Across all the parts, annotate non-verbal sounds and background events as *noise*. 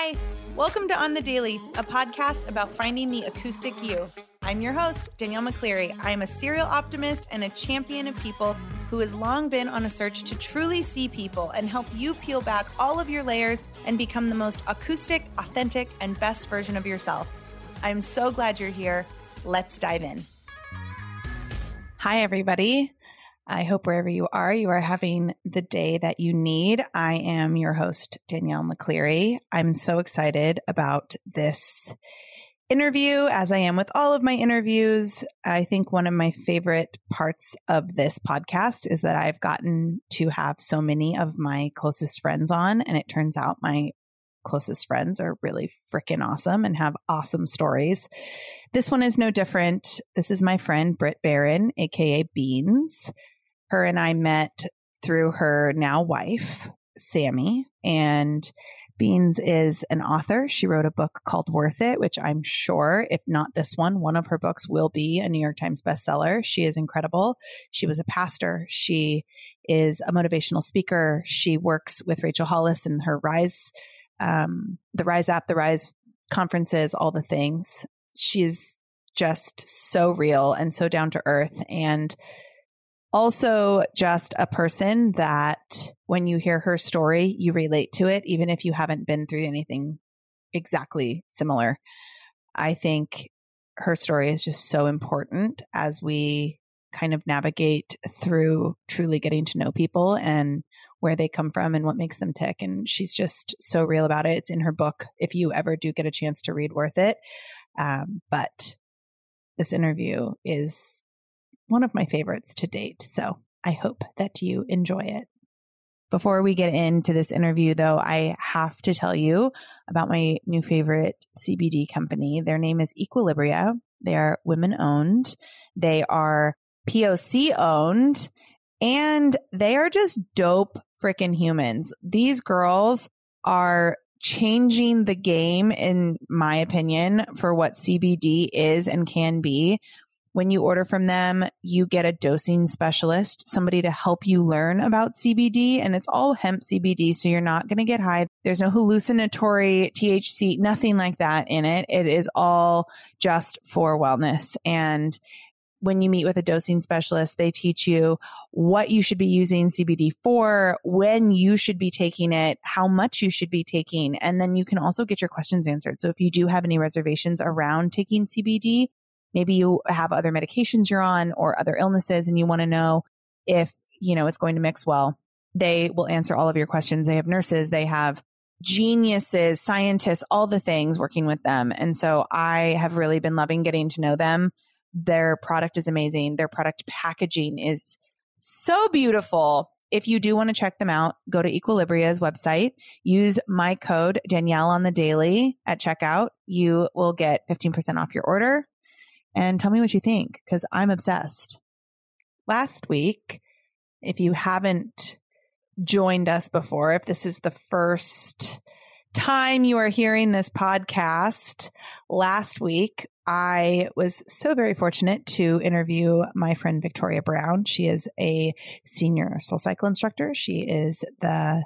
Hi, welcome to On the Daily, a podcast about finding the acoustic you. I'm your host, Danielle McCleary. I am a serial optimist and a champion of people who has long been on a search to truly see people and help you peel back all of your layers and become the most acoustic, authentic, and best version of yourself. I'm so glad you're here. Let's dive in. Hi, everybody. I hope wherever you are, you are having the day that you need. I am your host, Danielle McCleary. I'm so excited about this interview, as I am with all of my interviews. I think one of my favorite parts of this podcast is that I've gotten to have so many of my closest friends on, and it turns out my closest friends are really freaking awesome and have awesome stories. This one is no different. This is my friend Britt Barron, aka Beans her and I met through her now wife, Sammy. And Beans is an author. She wrote a book called Worth It, which I'm sure, if not this one, one of her books will be a New York Times bestseller. She is incredible. She was a pastor. She is a motivational speaker. She works with Rachel Hollis and her Rise, um, the Rise app, the Rise conferences, all the things. She's just so real and so down to earth. And also just a person that when you hear her story, you relate to it, even if you haven't been through anything exactly similar. I think her story is just so important as we kind of navigate through truly getting to know people and where they come from and what makes them tick. And she's just so real about it. It's in her book if you ever do get a chance to read Worth It. Um, but this interview is one of my favorites to date. So I hope that you enjoy it. Before we get into this interview, though, I have to tell you about my new favorite CBD company. Their name is Equilibria. They are women owned. They are POC owned and they are just dope freaking humans. These girls are changing the game, in my opinion, for what CBD is and can be. When you order from them, you get a dosing specialist, somebody to help you learn about CBD and it's all hemp CBD. So you're not going to get high. There's no hallucinatory THC, nothing like that in it. It is all just for wellness. And when you meet with a dosing specialist, they teach you what you should be using CBD for, when you should be taking it, how much you should be taking, and then you can also get your questions answered. So if you do have any reservations around taking CBD, maybe you have other medications you're on or other illnesses and you want to know if, you know, it's going to mix well. They will answer all of your questions. They have nurses, they have geniuses, scientists, all the things working with them. And so I have really been loving getting to know them. Their product is amazing. Their product packaging is so beautiful. If you do want to check them out, go to Equilibria's website, use my code Danielle on the daily at checkout. You will get 15% off your order and tell me what you think because I'm obsessed. Last week, if you haven't joined us before, if this is the first time you are hearing this podcast, last week I was so very fortunate to interview my friend Victoria Brown. She is a senior SoulCycle instructor. She is the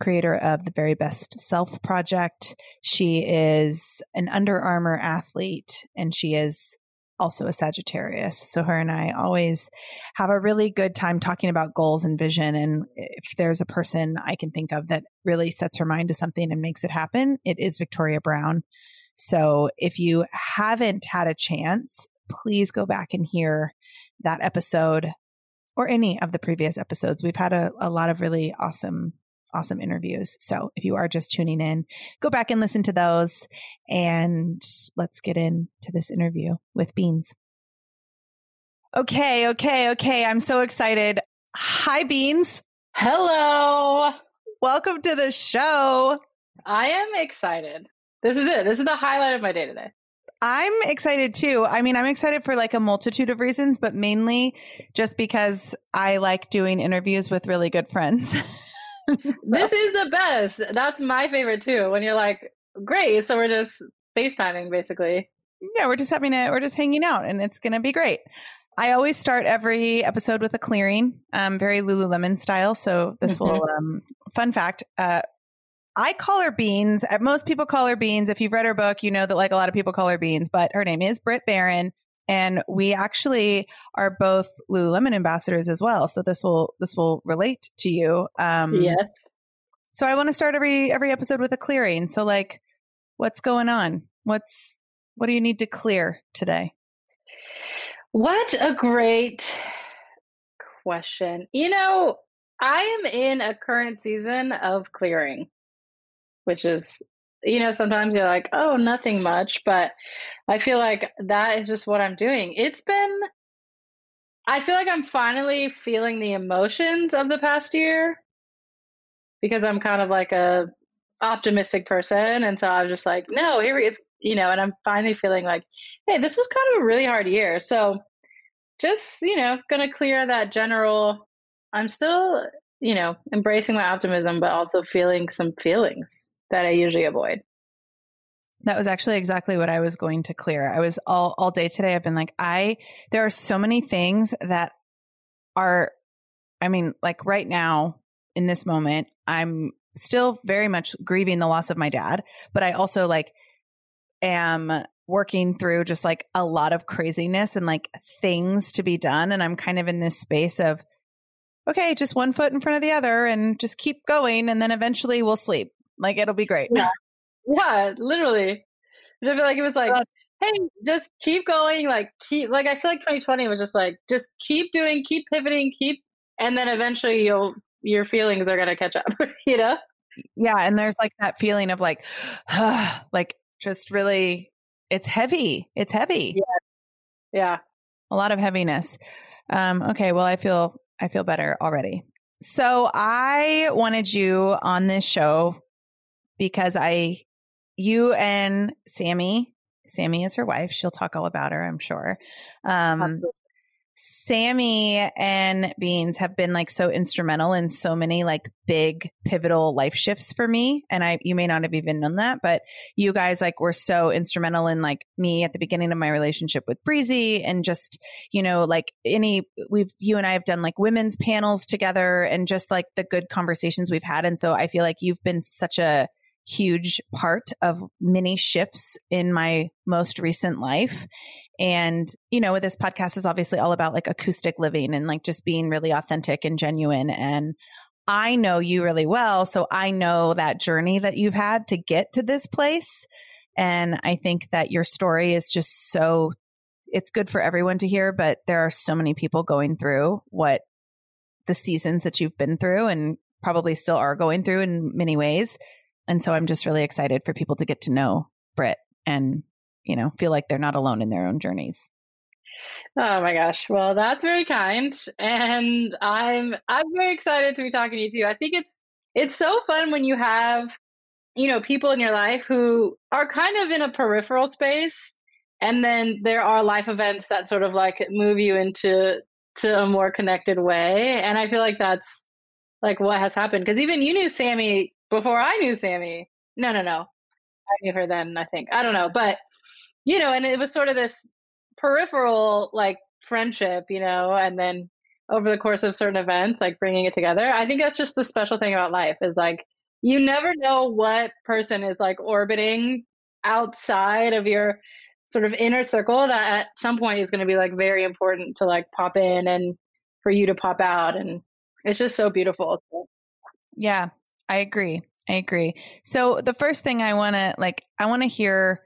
creator of the Very Best Self Project. She is an Under Armour athlete and she is also a Sagittarius. So her and I always have a really good time talking about goals and vision. And if there's a person I can think of that really sets her mind to something and makes it happen, it is Victoria Brown. So if you haven't had a chance, please go back and hear that episode or any of the previous episodes. We've had a, a lot of really awesome awesome interviews. So if you are just tuning in, go back and listen to those and let's get into this interview with Beans. Okay, okay, okay. I'm so excited. Hi, Beans. Hello. Welcome to the show. I am excited. This is it. This is the highlight of my day today. I'm excited too. I mean, I'm excited for like a multitude of reasons, but mainly just because I like doing interviews with really good friends. *laughs* so. *laughs* This is the best. That's my favorite too. When you're like, great, so we're just FaceTiming basically. Yeah, we're just having it, we're just hanging out and it's going to be great. I always start every episode with a clearing, um, very Lululemon style. So this mm-hmm. will, um, fun fact, uh, I call her Beans. Most people call her Beans. If you've read her book, you know that like a lot of people call her Beans, but her name is Britt Baron. And we actually are both Lululemon ambassadors as well. So this will this will relate to you. Um, yes. So I want to start every every episode with a clearing. So like, what's going on? What's what do you need to clear today? What a great question. You know, I am in a current season of clearing, which is, you know, sometimes you're like, oh, nothing much. But I feel like that is just what I'm doing. It's been, I feel like I'm finally feeling the emotions of the past year because I'm kind of like a optimistic person. And so I was just like, no, here it's, you know, and I'm finally feeling like, hey, this was kind of a really hard year. So just, you know, going to clear that general, I'm still, you know, embracing my optimism, but also feeling some feelings that I usually avoid. That was actually exactly what I was going to clear. I was all all day today. I've been like, I there are so many things that are I mean, like right now in this moment, I'm still very much grieving the loss of my dad, but I also like am working through just like a lot of craziness and like things to be done. And I'm kind of in this space of, okay, just one foot in front of the other and just keep going. And then eventually we'll sleep. Like it'll be great. Yeah, yeah literally. I feel like it was like, uh, hey, just keep going. Like, keep, like, I feel like 2020 was just like, just keep doing, keep pivoting, keep, and then eventually you'll, your feelings are going to catch up, *laughs* you know? Yeah. And there's like that feeling of like, *sighs* like just really, it's heavy. It's heavy. Yeah. Yeah. A lot of heaviness. Um, okay. Well, I feel, I feel better already. So I wanted you on this show because I, you and Sammy, Sammy is her wife. She'll talk all about her, I'm sure. Um, Sammy and Beans have been like so instrumental in so many like big pivotal life shifts for me. And I, you may not have even known that, but you guys like were so instrumental in like me at the beginning of my relationship with Breezy and just, you know, like any, we've, you and I have done like women's panels together and just like the good conversations we've had. And so I feel like you've been such a, huge part of many shifts in my most recent life. And, you know, this podcast is obviously all about like acoustic living and like just being really authentic and genuine. And I know you really well. So I know that journey that you've had to get to this place. And I think that your story is just so, it's good for everyone to hear, but there are so many people going through what the seasons that you've been through and probably still are going through in many ways. And so I'm just really excited for people to get to know Britt and, you know, feel like they're not alone in their own journeys. Oh my gosh. Well, that's very kind. And I'm I'm very excited to be talking to you too. I think it's it's so fun when you have, you know, people in your life who are kind of in a peripheral space and then there are life events that sort of like move you into to a more connected way. And I feel like that's like what has happened. Because even you knew Sammy before I knew Sammy. No, no, no. I knew her then, I think. I don't know. But, you know, and it was sort of this peripheral, like, friendship, you know, and then over the course of certain events, like bringing it together. I think that's just the special thing about life is like, you never know what person is like orbiting outside of your sort of inner circle that at some point is going to be like very important to like pop in and for you to pop out. And it's just so beautiful. Yeah, I agree. I agree. So the first thing I want to like, I want to hear.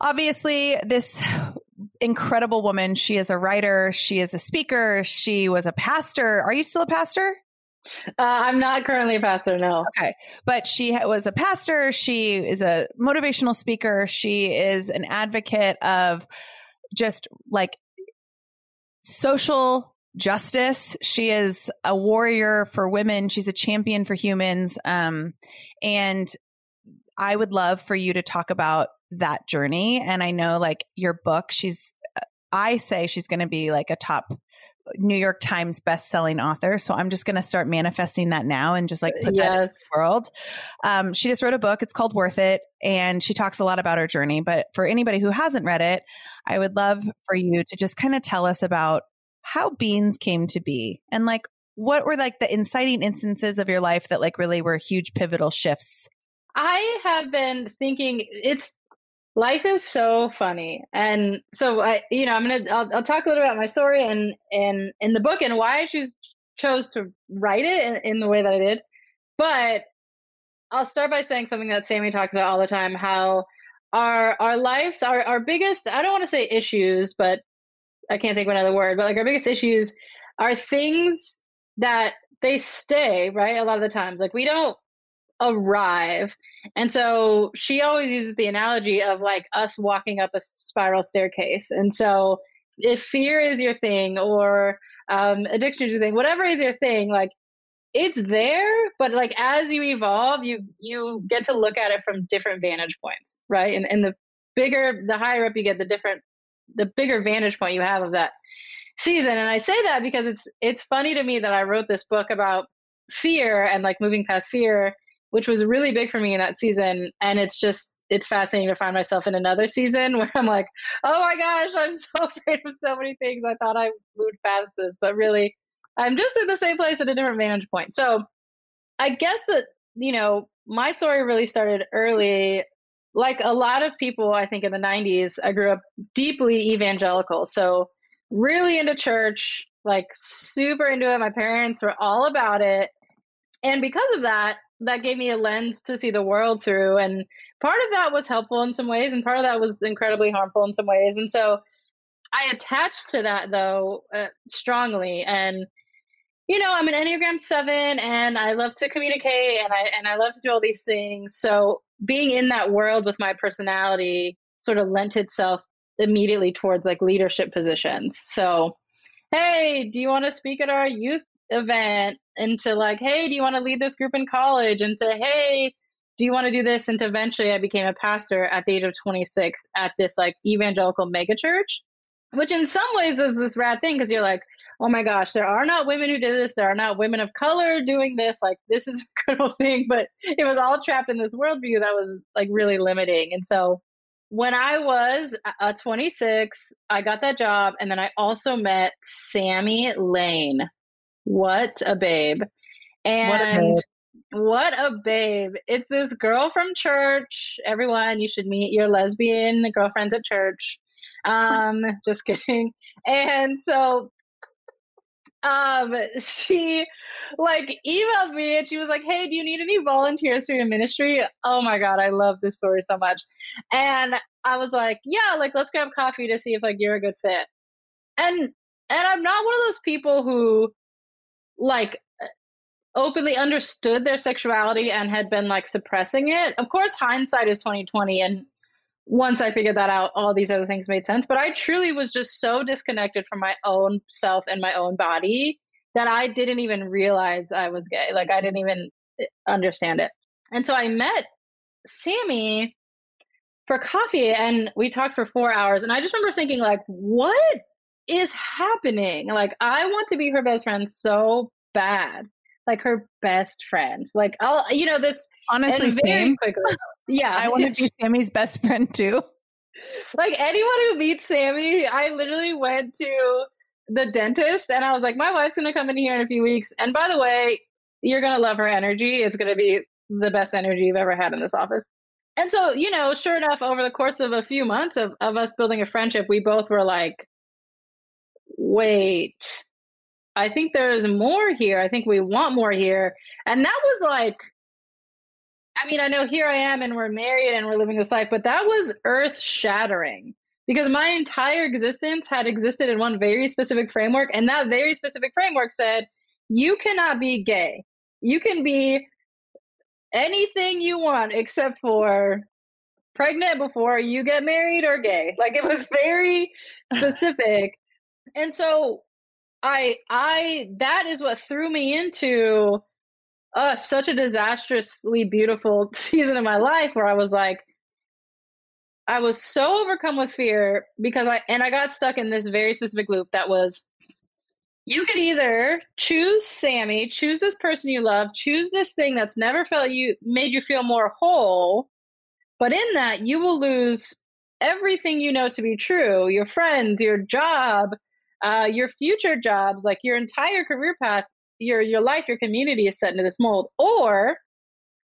Obviously, this incredible woman. She is a writer. She is a speaker. She was a pastor. Are you still a pastor? Uh, I'm not currently a pastor, no. Okay. But she was a pastor. She is a motivational speaker. She is an advocate of just like social justice. She is a warrior for women. She's a champion for humans. Um, and I would love for you to talk about that journey. And I know like your book, she's, I say she's going to be like a top New York Times best-selling author. So I'm just going to start manifesting that now and just like put yes. that in the world. Um, she just wrote a book. It's called Worth It, and she talks a lot about her journey. But for anybody who hasn't read it, I would love for you to just kind of tell us about how beans came to be and like what were like the inciting instances of your life that like really were huge pivotal shifts? I have been thinking it's life is so funny and so i you know i'm gonna I'll, I'll, talk a little about my story and and in the book and why i choose chose to write it in, in the way that i did but i'll start by saying something that sammy talks about all the time how our our lives our, our biggest i don't want to say issues but i can't think of another word but like our biggest issues are things that they stay right a lot of the times like we don't arrive. And so she always uses the analogy of like us walking up a spiral staircase. And so if fear is your thing or um, addiction is your thing, whatever is your thing, like it's there, but like as you evolve, you you get to look at it from different vantage points, right? And and the bigger, the higher up you get, the different, the bigger vantage point you have of that season. And I say that because it's it's funny to me that I wrote this book about fear and like moving past fear which was really big for me in that season. And it's just, it's fascinating to find myself in another season *laughs* where I'm like, oh my gosh, I'm so *laughs* afraid of so many things. I thought I moved past this, but really, I'm just in the same place at a different vantage point. So I guess that, you know, my story really started early. Like a lot of people, I think in the 90s, I grew up deeply evangelical. So really into church, like super into it. My parents were all about it. And because of that, that gave me a lens to see the world through and part of that was helpful in some ways and part of that was incredibly harmful in some ways and so i attached to that though uh, strongly and you know i'm an enneagram 7 and i love to communicate and i and i love to do all these things so being in that world with my personality sort of lent itself immediately towards like leadership positions so hey do you want to speak at our youth event into like, hey, do you want to lead this group in college? Into hey, do you want to do this? And eventually I became a pastor at the age of 26 at this like evangelical megachurch, which in some ways is this rad thing because you're like, oh my gosh, there are not women who did this. There are not women of color doing this. Like this is *laughs* a incredible thing, but it was all trapped in this worldview that was like really limiting. And so when I was uh, 26, I got that job, and then I also met Sammy Lane. What a babe. And what a babe. What a babe. It's this girl from church. Everyone, you should meet your lesbian girlfriends at church. Um, *laughs* just kidding. And so um she like emailed me and she was like, Hey, do you need any volunteers for your ministry? Oh my god, I love this story so much. And I was like, Yeah, like let's grab coffee to see if like you're a good fit. And and I'm not one of those people who like openly understood their sexuality and had been like suppressing it. Of course, hindsight is 2020 and once I figured that out, all these other things made sense. But I truly was just so disconnected from my own self and my own body that I didn't even realize I was gay. Like I didn't even eh, understand it. And so I met Sammy for coffee and we talked for four hours. And I just remember thinking, like, what is happening? Like, I want to be her best friend so bad. Like her best friend. Like I'll you know, this honestly same. quickly. Yeah. I want to be *laughs* Sammy's best friend too. Like anyone who meets Sammy, I literally went to the dentist and I was like, My wife's gonna come in here in a few weeks. And by the way, you're gonna love her energy. It's gonna be the best energy you've ever had in this office. And so, you know, sure enough, over the course of a few months of, of us building a friendship, we both were like, wait, I think there's more here. I think we want more here. And that was like, I mean, I know here I am and we're married and we're living this life, but that was earth shattering because my entire existence had existed in one very specific framework. And that very specific framework said, you cannot be gay. You can be anything you want except for pregnant before you get married or gay. Like it was very *laughs* specific. and so I I that is what threw me into uh such a disastrously beautiful *laughs* season of my life where I was like I was so overcome with fear because I and I got stuck in this very specific loop that was you could either choose Sammy, choose this person you love, choose this thing that's never felt you made you feel more whole, but in that you will lose everything you know to be true, your friends, your job, uh, your future jobs, like your entire career path, your your life, your community is set into this mold, or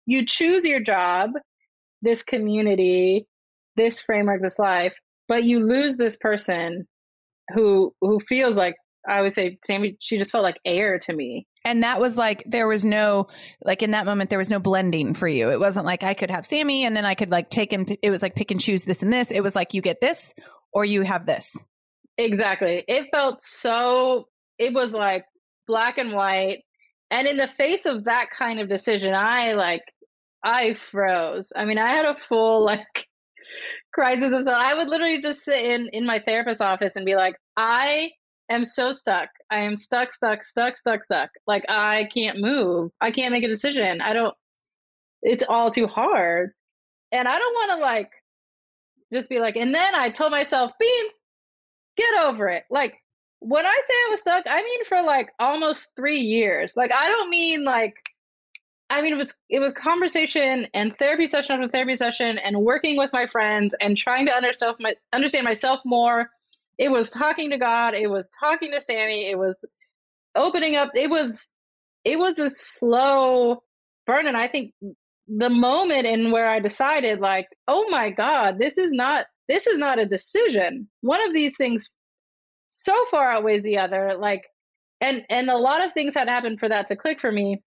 you choose your job, this community, this framework, this life, but you lose this person who who feels like I would say Sammy, she just felt like air to me. And that was like there was no like in that moment there was no blending for you. It wasn't like I could have Sammy and then I could like take and it was like pick and choose this and this. It was like you get this or you have this. Exactly. It felt so it was like black and white. And in the face of that kind of decision, I like I froze. I mean, I had a full *laughs* like crisis of self. I would literally just sit in in my therapist's office and be like, I am so stuck. I am stuck, stuck, stuck, stuck, stuck. Like I can't move. I can't make a decision. I don't. It's all too hard, and I don't want to like just be like. And then I told myself, Beans, get over it. Like when I say I was stuck, I mean for like almost three years. Like I don't mean like I mean, it was it was conversation and therapy session after therapy session, and working with my friends and trying to understand my understand myself more. It was talking to God. It was talking to Sammy. It was opening up. It was it was a slow burn, and I think the moment in where I decided, like, oh my God, this is not this is not a decision. One of these things so far outweighs the other. Like, and and a lot of things had happened for that to click for me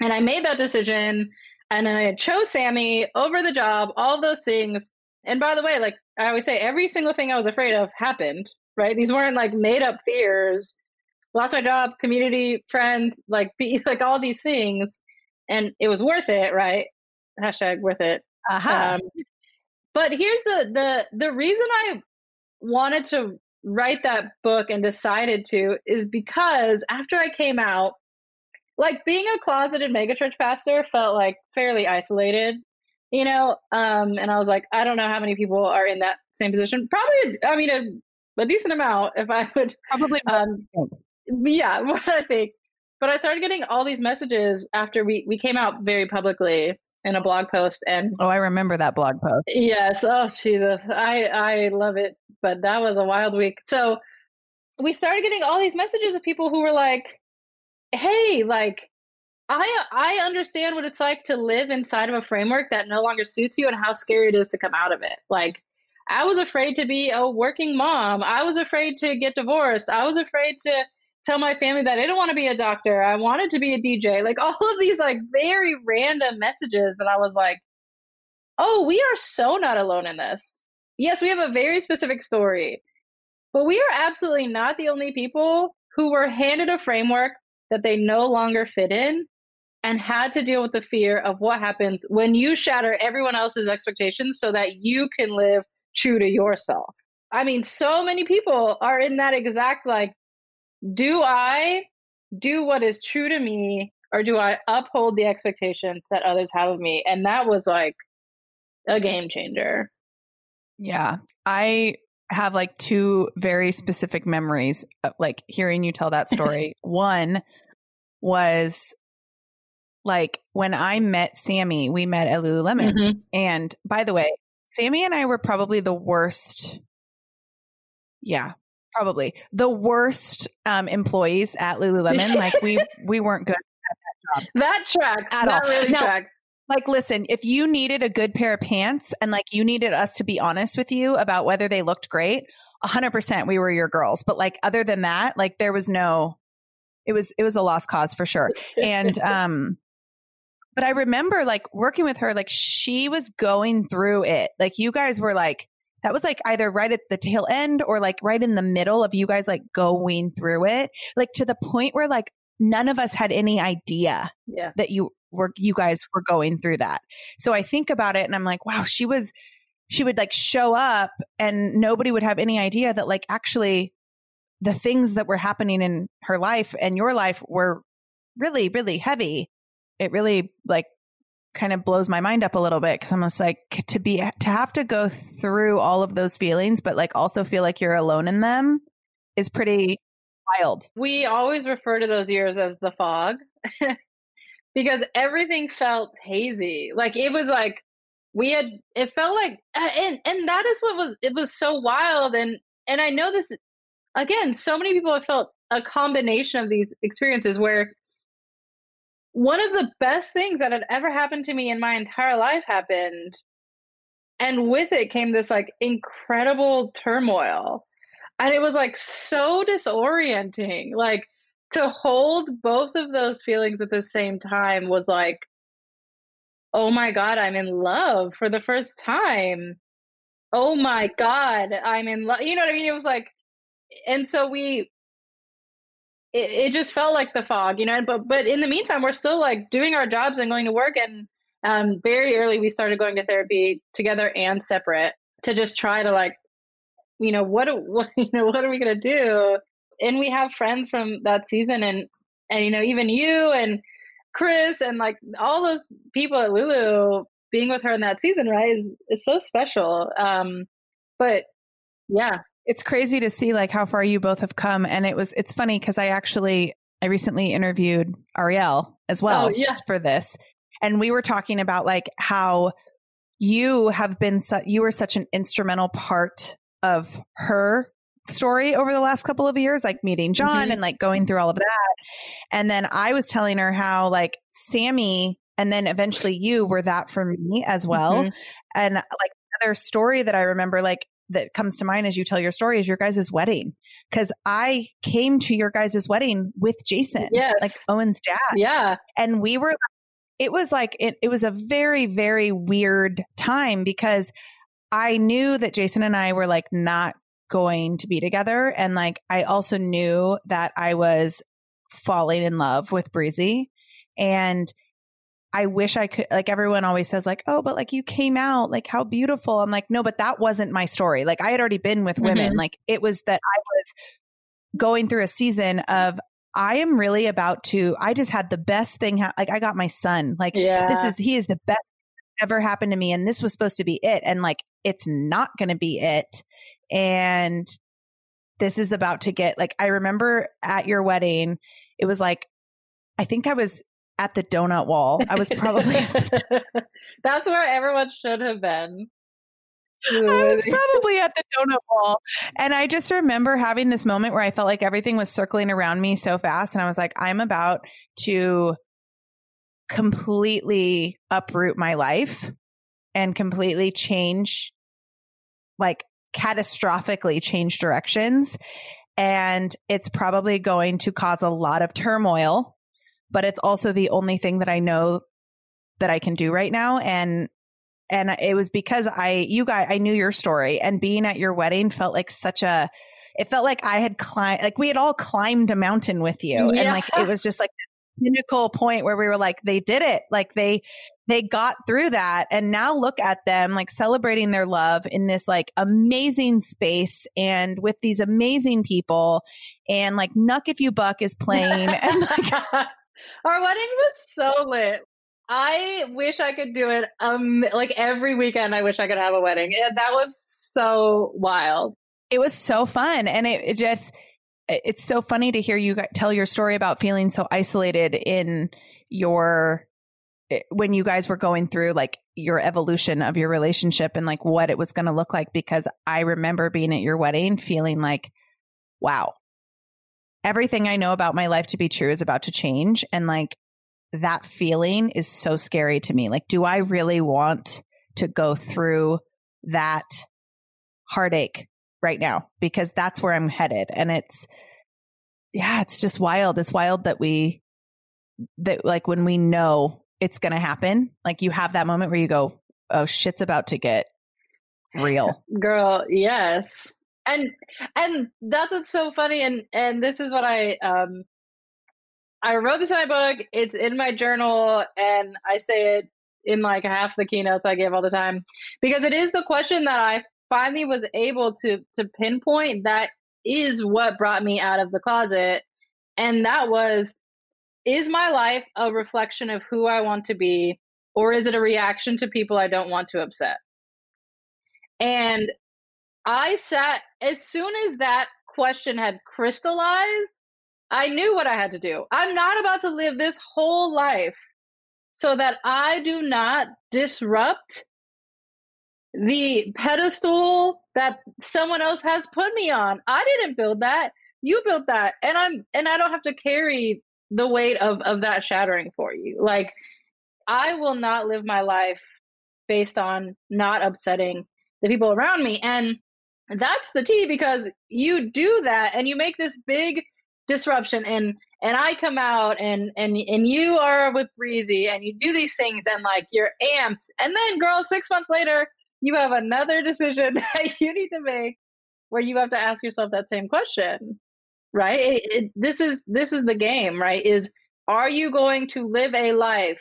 and I made that decision and I chose Sammy over the job, all those things. And by the way, like I always say, every single thing I was afraid of happened, right? These weren't like made up fears. Lost my job, community, friends, like *laughs* be, like all these things. And it was worth it, right? Hashtag worth it. Uh-huh. Um, but here's the the the reason I wanted to write that book and decided to is because after I came out, like being a closeted megachurch pastor felt like fairly isolated, you know. Um, and I was like, I don't know how many people are in that same position. Probably, I mean, a, a decent amount. If I would probably, *laughs* um, yeah, *laughs* what I think. But I started getting all these messages after we we came out very publicly in a blog post and oh i remember that blog post yes oh jesus i i love it but that was a wild week so we started getting all these messages of people who were like hey, like I I understand what it's like to live inside of a framework that no longer suits you and how scary it is to come out of it. Like I was afraid to be a working mom. I was afraid to get divorced. I was afraid to tell my family that I didn't want to be a doctor. I wanted to be a DJ. Like *laughs* all of these like very random messages and I was like, "Oh, we are so not alone in this." Yes, we have a very specific story. But we are absolutely not the only people who were handed a framework that they no longer fit in and had to deal with the fear of what happens when you shatter everyone else's expectations so that you can live true to yourself. I mean, so many people are in that exact like, do I do what is true to me or do I uphold the expectations that others have of me? And that was like a game changer. Yeah. I have like two very specific memories like hearing you tell that story. *laughs* One was like when I met Sammy, we met at Lululemon. Mm-hmm. And by the way, Sammy and I were probably the worst. Yeah, probably the worst um, employees at Lululemon. *laughs* like we we weren't good at that job. That tracks. At that all. really now, tracks. Like, listen, if you needed a good pair of pants and like you needed us to be honest with you about whether they looked great, 100% we were your girls. But like, other than that, like there was no, it was, it was a lost cause for sure. And, *laughs* um, but I remember like working with her, like she was going through it. Like you guys were like, that was like either right at the tail end or like right in the middle of you guys like going through it, like to the point where like none of us had any idea yeah. that you were you guys were going through that. So I think about it and I'm like, wow, she was she would like show up and nobody would have any idea that like actually the things that were happening in her life and your life were really really heavy. It really like kind of blows my mind up a little bit because I'm just like to be to have to go through all of those feelings, but like also feel like you're alone in them is pretty wild. We always refer to those years as the fog *laughs* because everything felt hazy. Like it was like we had it felt like and and that is what was it was so wild and and I know this again so many people have felt a combination of these experiences where one of the best things that had ever happened to me in my entire life happened. And with it came this like incredible turmoil. And it was like so disorienting. Like to hold both of those feelings at the same time was like oh my god i'm in love for the first time. Oh my god i'm in love you know what i mean? It was like and so we it, it just felt like the fog you know but but in the meantime we're still like doing our jobs and going to work and um, very early we started going to therapy together and separate to just try to like you know what *laughs* what you know what are we gonna do? And we have friends from that season and and you know even you and chris and like all those people at lulu being with her in that season right is is so special. Um but yeah it's crazy to see like how far you both have come and it was it's funny because i actually i recently interviewed ariel as well oh, yeah. just for this and we were talking about like how you have been su- you were such an instrumental part of her story over the last couple of years like meeting John mm-hmm. and like going through all of that and then I was telling her how like Sammy and then eventually you were that for me as well mm-hmm. and like another story that I remember like that comes to mind as you tell your story is your guys' wedding. Cause I came to your guys' wedding with Jason, yes. like Owen's dad. Yeah. And we were it was like it, it was a very very weird time because i knew that jason and i were like not going to be together and like i also knew that i was falling in love with breezy and i wish i could like everyone always says like oh but like you came out like how beautiful i'm like no but that wasn't my story like i had already been with women mm-hmm. like it was that i was going through a season of I am really about to, I just had the best thing. Ha- like I got my son. Like yeah. this is, he is the best ever happened to me. And this was supposed to be it. And like, it's not going to be it. And this is about to get like, I remember at your wedding, it was like, I think I was at the donut wall. I was probably. *laughs* That's where everyone should have been. I was probably at the donut wall. And I just remember having this moment where I felt like everything was circling around me so fast. And I was like, I'm about to completely uproot my life and completely change, like catastrophically change directions. And it's probably going to cause a lot of turmoil, but it's also the only thing that I know that I can do right now. And and it was because I, you guys, I knew your story and being at your wedding felt like such a, it felt like I had climbed, like we had all climbed a mountain with you. Yeah. And like, it was just like pinnacle point where we were like, they did it. Like they, they got through that. And now look at them like celebrating their love in this like amazing space and with these amazing people. And like Knuck If You Buck is playing. *laughs* and like, our wedding was so lit. I wish I could do it um like every weekend I wish I could have a wedding. that was so wild. It was so fun and it, it just it's so funny to hear you tell your story about feeling so isolated in your eh, when you guys were going through like your evolution of your relationship and like what it was going to look like because I remember being at your wedding feeling like wow everything I know about my life to be true is about to change and like that feeling is so scary to me. Like, do I really want to go through that heartache right now? Because that's where I'm headed. And it's, yeah, it's just wild. It's wild that we, that like when we know it's going to happen, like you have that moment where you go, oh, shit's about to get real. Girl, yes. And and that's what's so funny and and this is what I um I wrote this in my book. It's in my journal, and I say it in like half the keynotes I give all the time because it is the question that I finally was able to to pinpoint. That is what brought me out of the closet, and that was: Is my life a reflection of who I want to be, or is it a reaction to people I don't want to upset? And I sat as soon as that question had crystallized I knew what I had to do. I'm not about to live this whole life so that I do not disrupt the pedestal that someone else has put me on. I didn't build that. you built that and i'm and i don't have to carry the weight of of that shattering for you like i will not live my life based on not upsetting the people around me and that's the tea because you do that and you make this big disruption and and I come out and and and you are with Breezy and you do these things and like you're amped and then girl 6 months later you have another decision *laughs* that you need to make where you have to ask yourself that same question right? It, it, this is this is the game right? Is are you going to live a life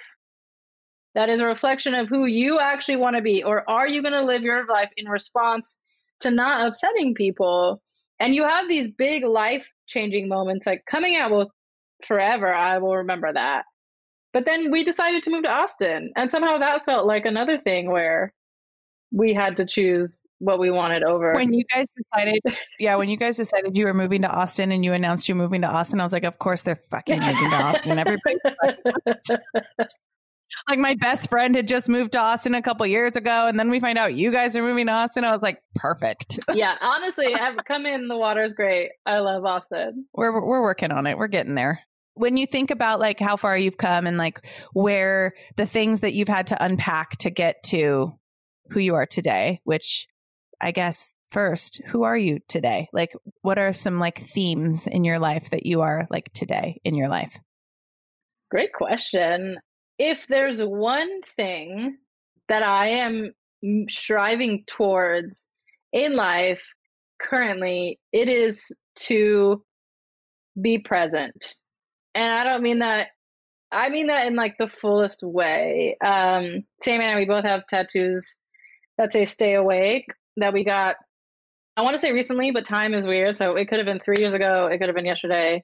that is a reflection of who you actually want to be or are you going to live your life in response to not upsetting people. And you have these big life changing moments like coming out will forever i will remember that. But then we decided to move to austin and somehow that felt like another thing where we had to choose what we wanted over. When you guys decided yeah when you guys decided you were moving to austin and you announced you're moving to austin i was like of course they're fucking moving to austin. Everybody like my best friend had just moved to Austin a couple years ago, and then we find out you guys are moving to Austin. I was like, perfect. *laughs* yeah, honestly, I've come in. The water's great. I love Austin. We're we're working on it. We're getting there. When you think about like how far you've come and like where the things that you've had to unpack to get to who you are today, which I guess first, who are you today? Like, what are some like themes in your life that you are like today in your life? Great question if there's one thing that I am striving towards in life currently, it is to be present. And I don't mean that I mean that in like the fullest way. Um Sam and I we both have tattoos that say stay awake that we got I want to say recently, but time is weird. So it could have been three years ago, it could have been yesterday.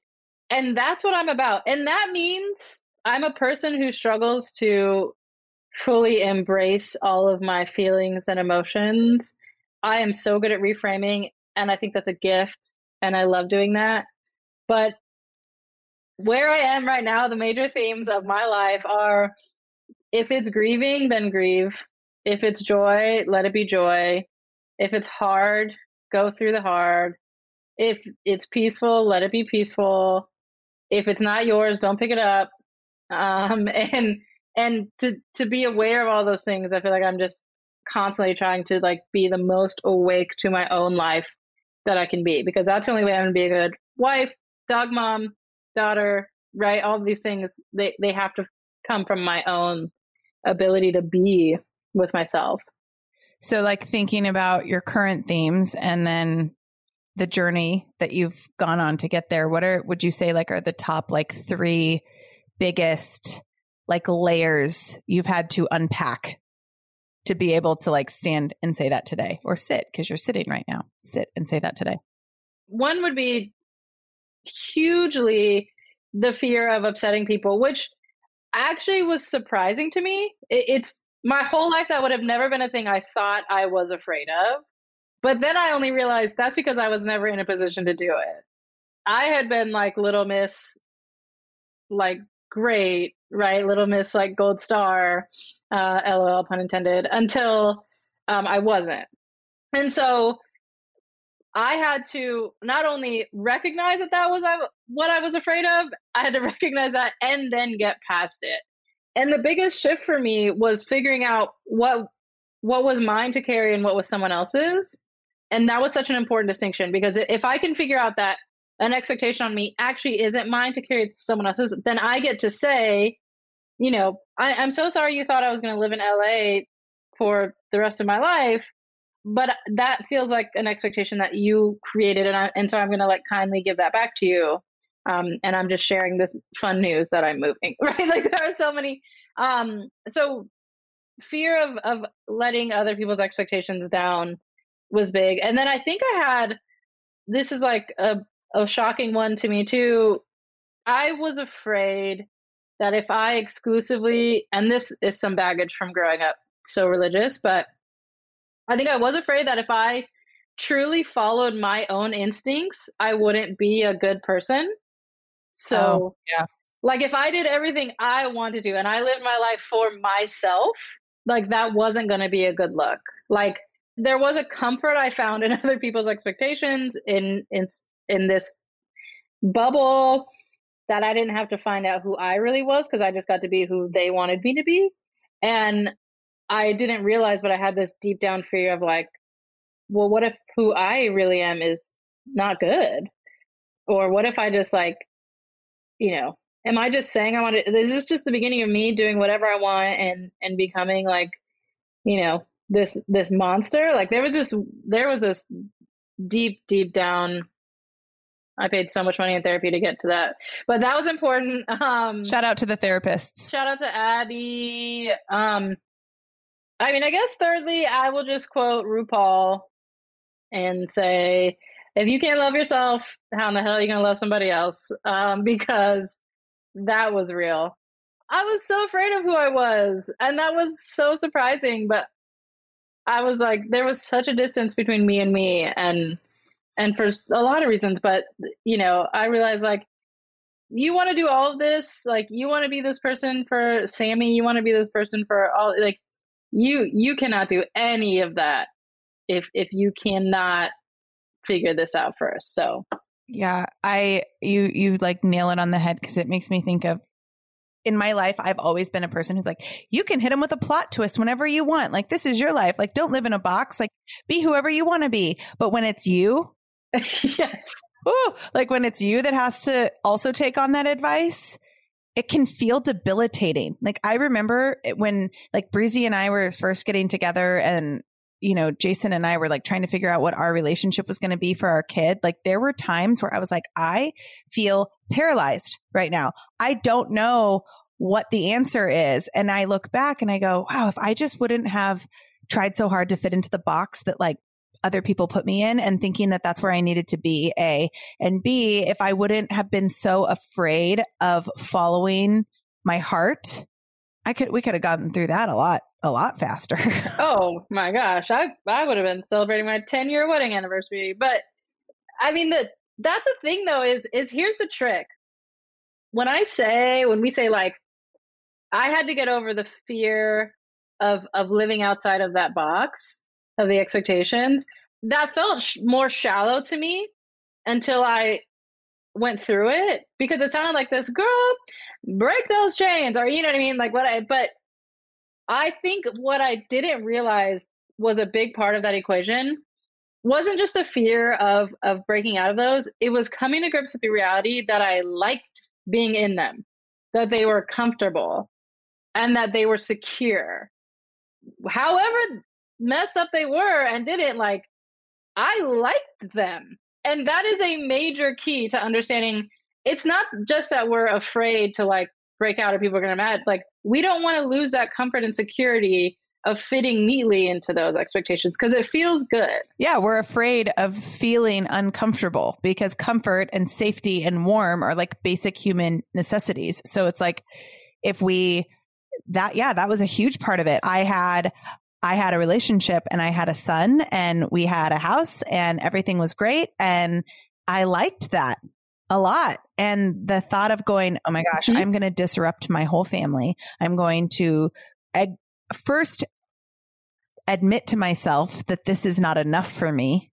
And that's what I'm about. And that means I'm a person who struggles to fully embrace all of my feelings and emotions. I am so good at reframing, and I think that's a gift, and I love doing that. But where I am right now, the major themes of my life are if it's grieving, then grieve. If it's joy, let it be joy. If it's hard, go through the hard. If it's peaceful, let it be peaceful. If it's not yours, don't pick it up um, *laughs* and and to to be aware of all those things i feel like i'm just constantly trying to like be the most awake to my own life that i can be because that's the only way i'm to be a good wife dog mom daughter right? All these things they they have to come from my own ability to be with myself. So like thinking about your current themes and then the journey that you've gone on to get there what are would you say like are the top like three biggest like layers you've had to unpack to be able to like stand and say that today or sit because you're sitting right now. Sit and say that today. One would be hugely the fear of upsetting people which actually was surprising to me. It's my whole life that would have never been a thing i thought i was afraid of. But then i only realized that's because i was never in a position to do it. I had been like little miss like great, right? Little Miss like gold star, uh, lol, pun intended, until um, I wasn't. And so I had to not only recognize that that was what I was afraid of, I had to *laughs* recognize that and then get past it. And the biggest shift for me was figuring out what what was mine to carry and what was someone else's. And that was such an important distinction because if I can figure out that an expectation on me actually isn't mine to carry to someone else's, then I get to say, you know, I, I'm so sorry you thought I was going to live in LA for the rest of my life, but that feels like an expectation that you created, and I, and so I'm going to like kindly give that back to you. Um, and I'm just sharing this fun news that I'm moving, *laughs* right? Like there are so many. Um, so fear of of letting other people's expectations down was big, and then I think I had this is like a a shocking one to me too. I was afraid that if I exclusively, and this is some baggage from growing up so religious, but I think I was afraid that if I truly followed my own instincts, I wouldn't be a good person. Oh, so, oh, yeah. Like if I did everything I wanted to do and I lived my life for myself, like that wasn't going to be a good look. Like there was a comfort I found in *laughs* other people's expectations in in in this bubble that I didn't have to find out who I really was because I just got to be who they wanted me to be. And I didn't realize, but I had this deep down fear of like, well, what if who I really am is not good? Or what if I just like, you know, am I just saying I want to, is this just the beginning of me doing whatever I want and, and becoming like, you know, this, this monster? Like there was this, there was this deep, deep down I paid so much money in therapy to get to that. But that was important. *laughs* Um, shout out to the therapists. Shout out to Abby. Um, I mean, I guess thirdly, I will just quote RuPaul and say, if you can't love yourself, how in the hell are you going to love somebody else? Um, *laughs* because that was real. I was so afraid of who I was. And that was so surprising. But I was like, there was such a distance between me and me. And and for a lot of reasons but you know i realized like you want to do all of this like you want to be this person for sammy you want to be this person for all like you you cannot do any of that if if you cannot figure this out first so yeah i you you like nail it on the head because it makes me think of in my life, I've always been a person who's like, you can hit them with a plot twist whenever you want. Like, this is your life. Like, don't live in a box. Like, be whoever you want to be. But when it's you, *laughs* yes. Ooh, like when it's you that has to also take on that advice, it can feel debilitating. Like I remember when like Breezy and I were first getting together and you know, Jason and I were like trying to figure out what our relationship was going to be for our kid. Like there were times where I was like, I feel paralyzed right now. I don't know what the answer is. And I look back and I go, wow, if I just wouldn't have tried so hard to fit into the box that like other people put me in and thinking that that's where I needed to be, A. And B, if I wouldn't have been so afraid of following my heart, I could, we could have gotten through that a lot, a lot faster. *laughs* oh my gosh. I, I would have been celebrating my 10 year wedding anniversary. But I mean, the, that's the thing though, is, is here's the trick. When I say, when we say like, I had to get over the fear of, of living outside of that box of the expectations. That felt sh- more shallow to me until I went through it because it sounded like this girl break those chains or you know what I mean? Like what I but I think what I didn't realize was a big part of that equation wasn't just a fear of of breaking out of those. It was coming to grips with the reality that I liked being in them that they were comfortable and that they were secure. However messed up they were and didn't like I liked them. And that is a major key to understanding it's not just that we're afraid to like break out or people are to mad like we don't want to lose that comfort and security of fitting neatly into those expectations because it feels good. Yeah, we're afraid of feeling uncomfortable because comfort and safety and warm are like basic human necessities. So it's like if we that yeah, that was a huge part of it. I had I had a relationship and I had a son and we had a house and everything was great. And I liked that a lot. And the thought of going, oh my gosh, mm-hmm. I'm going to disrupt my whole family. I'm going to ag- first admit to myself that this is not enough for me.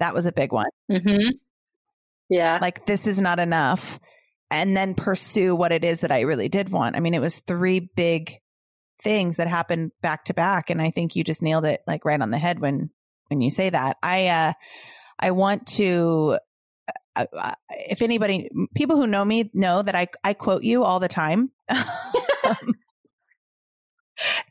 That was a big one. Mm-hmm. Yeah. Like, this is not enough. And then pursue what it is that I really did want. I mean, it was three big things that happen back to back. And I think you just nailed it like right on the head when, when you say that. I, uh, I want to, uh, uh if anybody, people who know me know that I, I quote you all the time. *laughs*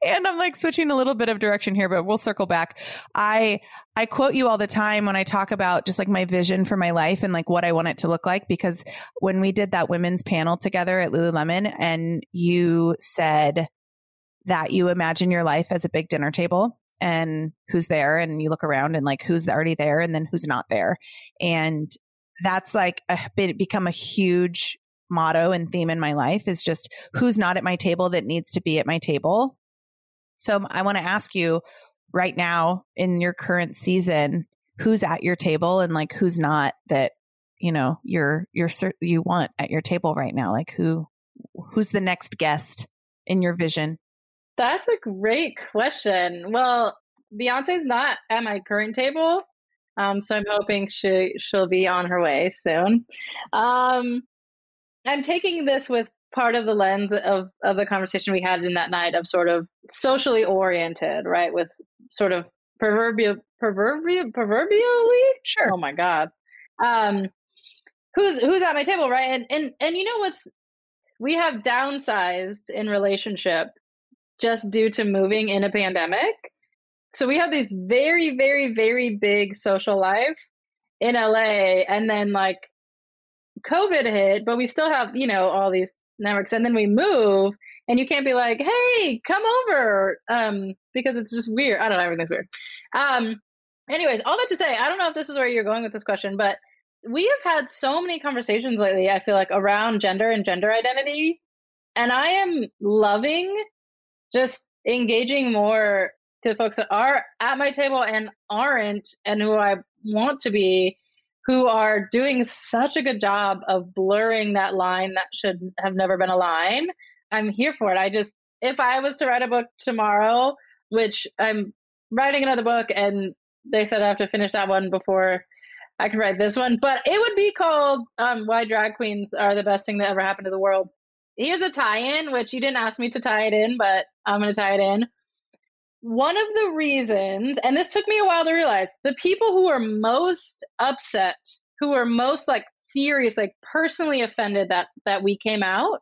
and I'm like switching a little bit of direction here, but we'll circle back. I I quote you all the time when I talk about just like my vision for my life and like what I want it to look like because when we did that women's panel together at Lululemon and you said that you imagine your life as a big dinner table and who's there and you look around and like who's already there and then who's not there. And that's like a become a huge motto and theme in my life is just who's not at my table that needs to be at my table. So um, i want to ask you right now in your current season who's at your table and like who's not that you know you're you're you want at your table right now? Like who who's the next guest in your vision that's a great question. Well, Beyonce's not at my current table. Um, so I'm hoping she she'll be on her way soon. Um, I'm taking this with part of the lens of of the conversation we had in that night of sort of socially oriented, right? With sort of proverbial proverbial proverbially sure oh my god um who's who's at my table right and and and you know what's we have downsized in relationship just due to moving in a pandemic. So we have this very very very big social life in la and then like covid hit but we still have you know all these networks and then we move and you can't be like hey come over um because it's just weird. I don't know everything's weird. Um anyways all that to say i don't know if this is where you're going with this question but we have had so many conversations lately i feel like around gender and gender identity and i am loving just engaging more to folks that are at my table and aren't and who i want to be who are doing such a good job of blurring that line that should have never been a line. I'm here for it. I just, if I was to write a book tomorrow, which I'm writing another book and they said I have to finish that one before I can write this one, but it would be called um, Why Drag Queens Are the Best Thing That Ever Happened to the World. Here's a tie in, which you didn't ask me to tie it in, but I'm going to tie it in one of the reasons, and this took me a while to realize, the people who are most upset, who are most like furious, like personally offended that that we came out,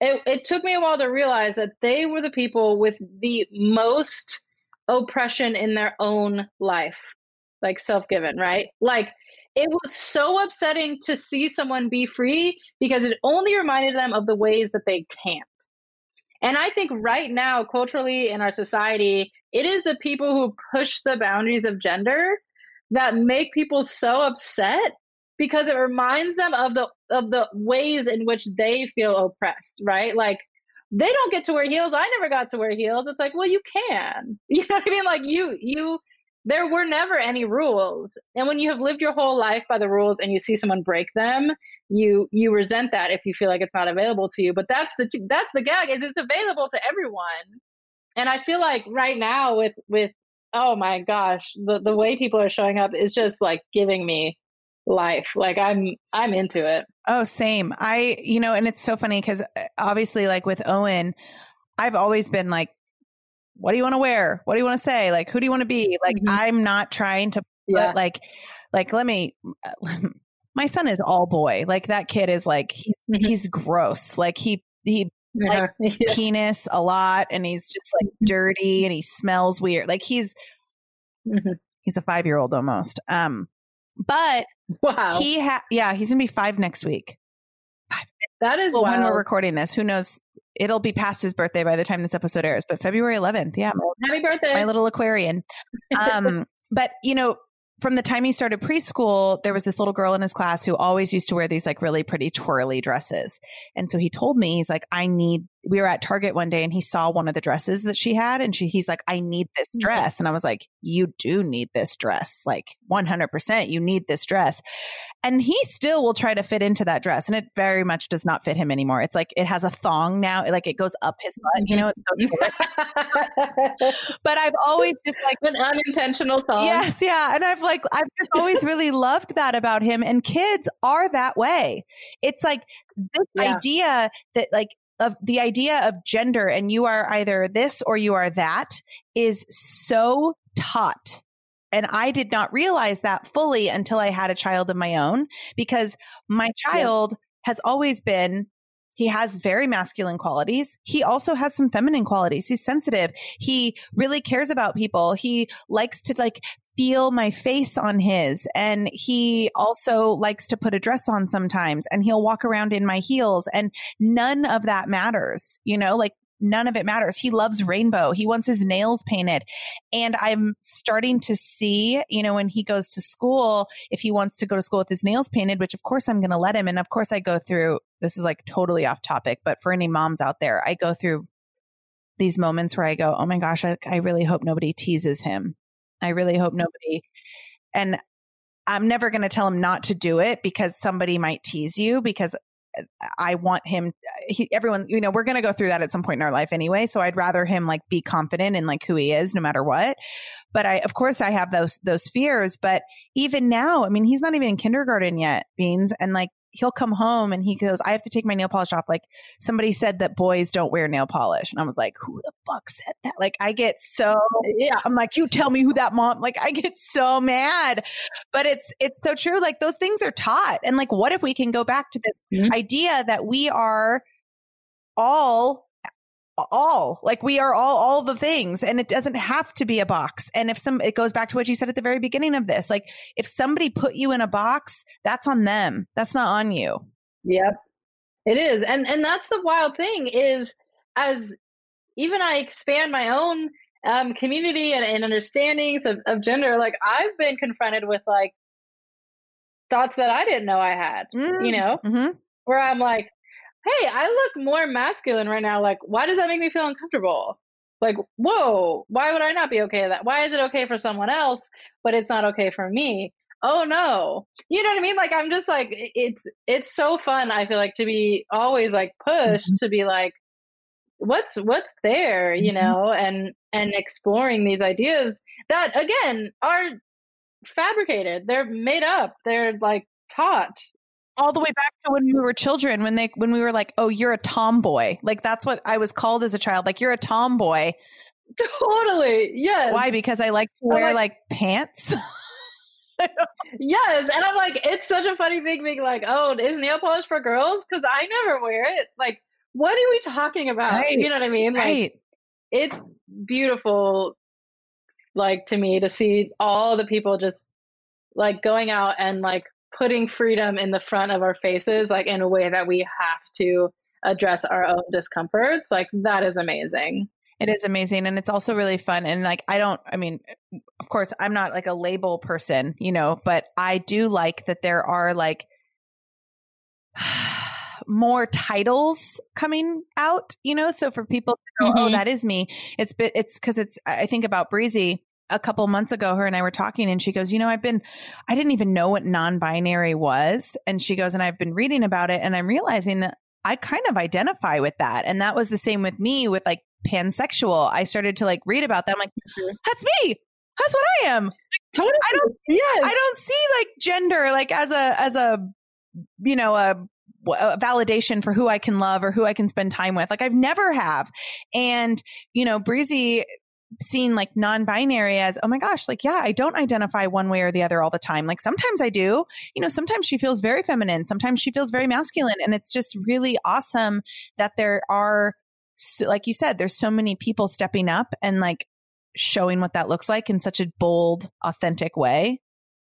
it, it took me a while to realize that they were the people with the most oppression in their own life, like self given, right? Like it was so upsetting to see someone be free because it only reminded them of the ways that they can't. And I think right now, culturally in our society, it is the people who push the boundaries of gender that make people so upset because it reminds them of the of the ways in which they feel oppressed, right? Like they don't get to wear heels. I never got to wear heels. It's like, well, you can. *laughs* You know what I mean? Like you you there were never any rules. And when you have lived your whole life by the rules and you see someone break them, you you resent that if you feel like it's not available to you. But that's the that's the gag is it's available to everyone. And i feel like right now with with oh my gosh the the way people are showing up is just like giving me life. Like i'm i'm into it. Oh same. I you know and it's so funny because uh, obviously like with owen i've always been like what do you want to wear what do you want to say like who do you want to be like mm-hmm. i'm not trying to yeah. like like let me *laughs* my son is all boy. Like that kid is like he's mm-hmm. he's gross. Like he he yeah. likes *laughs* yeah. penis a lot and he's just like mm-hmm. dirty and he smells weird. Like he's mm-hmm. he's a 5-year-old almost. Um but wow. He ha- yeah, he's going to be 5 next week. That is well, when we're recording this. Who knows? It'll be past his birthday by the time this episode airs, but February 11th. Yeah. Happy birthday. My little Aquarian. Um *laughs* but you know, from the time he started preschool, there was this little girl in his class who always used to wear these like really pretty twirly dresses. And so he told me, he's like, I need, we were at Target one day and he saw one of the dresses that she had. And she, he's like, I need this mm-hmm. dress. And I was like, you do need this dress. Like 100%, you need this dress. And he still will try to fit into that dress. And it very much does not fit him anymore. It's like it has a thong now, like it goes up his butt, you know, it's so *laughs* but I've always just like an unintentional thong. Yes. Yeah. And I've like, I've just always *laughs* really loved that about him. And kids are that way. It's like this yeah. idea that like, of the idea of gender and you are either this or you are that is so taught and I did not realize that fully until I had a child of my own because my child has always been he has very masculine qualities. He also has some feminine qualities. He's sensitive. He really cares about people. He likes to like feel my face on his. And he also likes to put a dress on sometimes and he'll walk around in my heels and none of that matters. You know, like none of it matters. He loves rainbow. He wants his nails painted. And I'm starting to see, you know, when he goes to school, if he wants to go to school with his nails painted, which of course I'm going to let him. And of course I go through, this is like totally off topic, but for any moms out there, I go through these moments where I go, oh my gosh, I, I really hope nobody teases him. I really hope nobody. And I'm never going to tell him not to do it because somebody might tease you because uh, I want him he, everyone you know we're going to go through that at some point in our life anyway so I'd rather him like be confident in like who he is no matter what but I of course I have those those fears but even now I mean he's not even in kindergarten yet beans and like he'll come home and he goes, I have to take my nail polish off. Like somebody said that boys don't wear nail polish. And I was like, who the fuck said that? Like I get so, yeah. I'm like, you tell me who that mom, like I get so mad, but it's, it's so true. Like those things are taught. And like, what if we can go back to this mm-hmm. idea that we are all all like we are all all the things and it doesn't have to be a box. And if some it goes back to what you said at the very beginning of this like if somebody put you in a box that's on them. That's not on you. Yep. It is. And and that's the wild thing is as even i expand my own um, community and, and understandings of, of gender like i've been confronted with like thoughts that i didn't know i had mm, you know? mm-hmm. where i'm like hey, I look more masculine right now. Like, why does that make me feel uncomfortable? Like, whoa, why would I not be okay with that? Why is it okay for someone else, but it's not okay for me? Oh no. You know what I mean? Like I'm just like it's it's so fun, I feel like to be always like pushed mm-hmm. to be like what's what's there, you mm-hmm. know, and and exploring these ideas that again are fabricated. They're made up. They're like taught all the way back to when we were children when they when we were like oh you're a tomboy. Like that's what i was called as a child. Like you're a tomboy. Totally. Yes. Why? Because i like to wear like, like pants? *laughs* Yes. And i'm like it's such a funny thing being like oh is nail polish for girls? Because i never wear it. Like what are we talking about? Right. you know what i mean? Like right. it's beautiful like to me to see all the people just like going out and like putting freedom in the front of our faces, like in a way that we have to address our own discomforts. Like that is amazing. It is amazing. And it's also really fun. And like, I don't, I mean, of course, I'm not like a label person, you know, but I do like that there are like *sighs* more titles coming out, you know? So for people to go, oh, mm-hmm. oh, that is me, it's, it's because it's, I think about Breezy a couple months ago, her and I were talking, and she goes, You know, I've been, I didn't even know what non binary was. And she goes, And I've been reading about it, and I'm realizing that I kind of identify with that. And that was the same with me with like pansexual. I started to like read about that. I'm like, mm-hmm. That's me. That's what I am. Totally. I don't, yes. I don't see like gender like as a, as a, you know, a a validation for who I can love or who I can spend time with. Like I've never have. And, you know, Breezy seen like non-binary as oh my gosh like yeah i don't identify one way or the other all the time. Like sometimes i do. You know sometimes she feels very feminine. Sometimes she feels very masculine. And it's just really awesome that there are like you said there's so many people stepping up and like showing what that looks like in such a bold authentic way.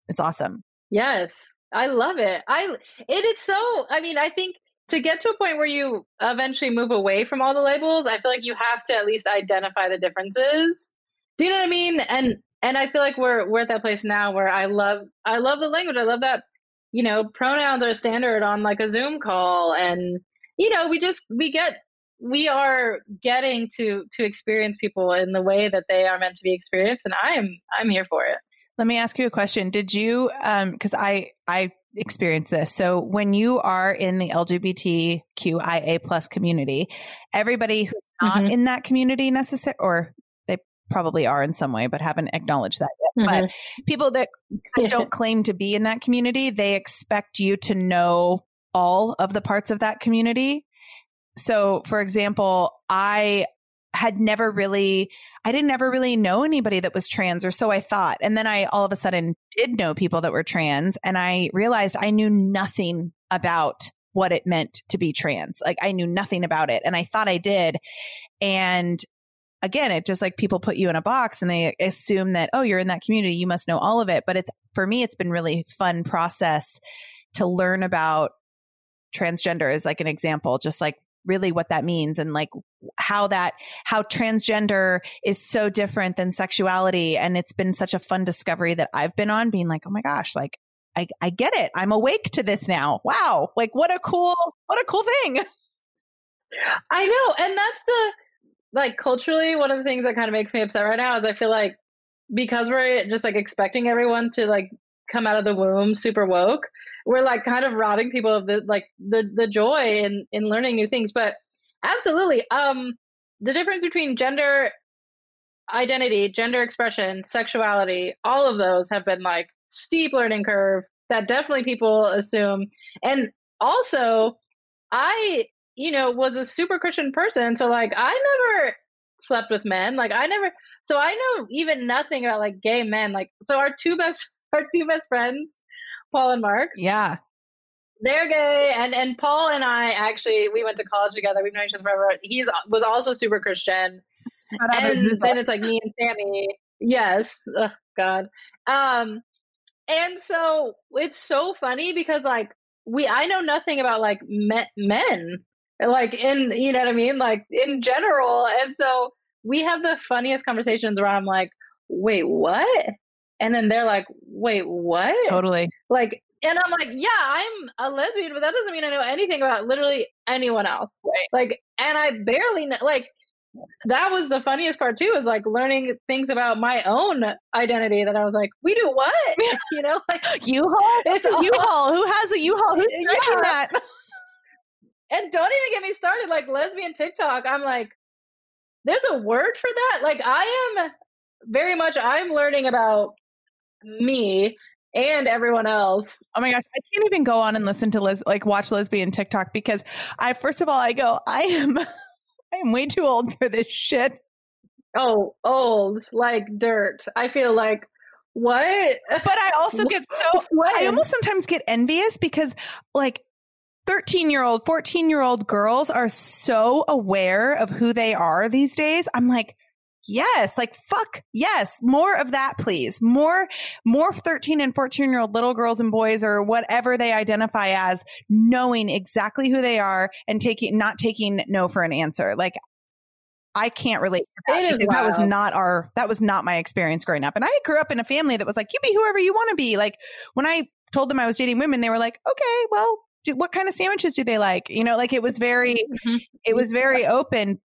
It's awesome. Yes. I love it. I it, it's so i mean i think to get to a point where you eventually move away from all the labels, I feel like you have to at least identify the differences. Do you know what I mean? And and I feel like we're we're at that place now where I love I love the language. I love that you know pronouns are standard on like a Zoom call, and you know we just we get we are getting to to experience people in the way that they are meant to be experienced, and I am I'm here for it. Let me ask you a question. Did you um because I I experience this. So when you are in the LGBTQIA plus community, everybody who's not mm-hmm. in that community necessarily, or they probably are in some way, but haven't acknowledged that yet. Mm-hmm. But people that don't claim to be in that community, they expect you to know all of the parts of that community. So, for example, I had never really I didn't ever really know anybody that was trans or so I thought. And then I all of a sudden did know people that were trans and I realized I knew nothing about what it meant to be trans. Like I knew nothing about it and I thought I did. And again, it just like people put you in a box and they assume that oh, you're in that community, you must know all of it, but it's for me it's been really fun process to learn about transgender as like an example, just like really what that means and like how that how transgender is so different than sexuality. And it's been such a fun discovery that I've been on being like oh my gosh like I I get it. I'm awake to this now. Wow. Like what a cool what a cool thing. *laughs* I know. And that's the like culturally one of the things that kind of makes me upset right now is I feel like because we're just like expecting everyone to like come out of the womb super woke we're like kind of robbing people of the like the the joy in in learning new things. But absolutely, um, the difference between gender identity, gender expression, sexuality, all of those have been like steep learning curve that definitely people assume. And also, I, you know, was a super Christian person. So, like, I never slept with men. Like, I never, so I know even nothing about like gay men. Like, so our two best, *laughs* our two best friends, Paul and Marks. Yeah. They're gay, and and Paul and I actually we went to college together. We've known each other forever. He's was also super Christian, and then it's like me and Sammy. Yes, oh, God. Um, and so it's so funny because like we I know nothing about like men, men like in you know what I mean like in general and so we have the funniest conversations where I'm like wait what and then they're like wait what totally like and I'm like yeah I'm a lesbian but that doesn't mean I know anything about literally anyone else right. like and I barely know like that was the funniest part too is like learning things about my own identity that I was like, we do what? *laughs* *laughs* you know, like U-Haul? It's a U-Haul. Who has a U-Haul? Who's *laughs* yeah. that? and don't even get me started like lesbian TikTok. I'm like, there's a word for that. Like I am very much I'm learning about me and everyone else. Oh my gosh, I can't even go on and listen to les- like watch lesbian TikTok because I first of all I go, I am *laughs* I'm way too old for this shit. Oh, old like dirt. I feel like what? But I also *laughs* get so what? I almost sometimes get envious because like 13 year old, 14 year old girls are so aware of who they are these days. I'm like, yes, like fuck, yes, more of that, please. More, more 13 and 14 year old little girls and boys or whatever they identify as knowing exactly who they are and taking, not taking no for an answer. Like, I can't relate to that because that was not our, that was not my experience growing up. And I grew up in a family that was like, you be whoever you want to be. Like when I told them I was dating women, they were like, okay, well, do, what kind of sandwiches do they like? You know, like it was very, mm-hmm. it was very open,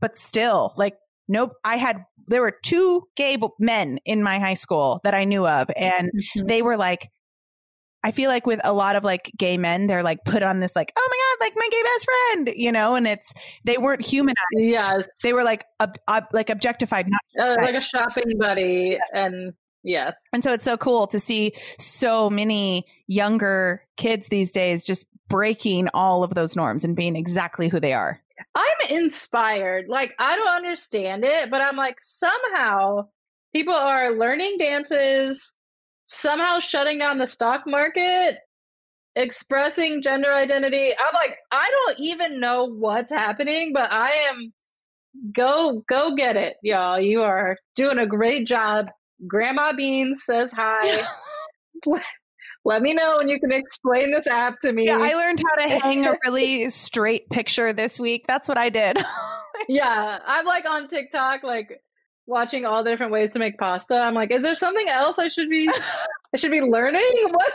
but still like nope. I had there were two gay men in my high school that i knew of and mm-hmm. they were like i feel like with a lot of like gay men they're like put on this like oh my god like my gay best friend you know and it's they weren't humanized. Yes. They were like ob- ob- like objectified not uh, like a shopping buddy yes. and yes. And so it's so cool to see so many younger kids these days just breaking all of those norms and being exactly who they are I'm inspired. Like, I don't understand it, but I'm like, somehow people are learning dances, somehow shutting down the stock market, expressing gender identity. I'm like, I don't even know what's happening, but I am go go get it, y'all. You are doing a great job. Grandma Beans says hi. *laughs* *laughs* let me know when you can explain this app to me. Yeah, I learned how to hang a really *laughs* straight picture this week. That's what I did. *laughs* yeah, I'm like on TikTok, like watching all the different ways to make pasta. I'm like, is there something else I should be *laughs* I should be learning? What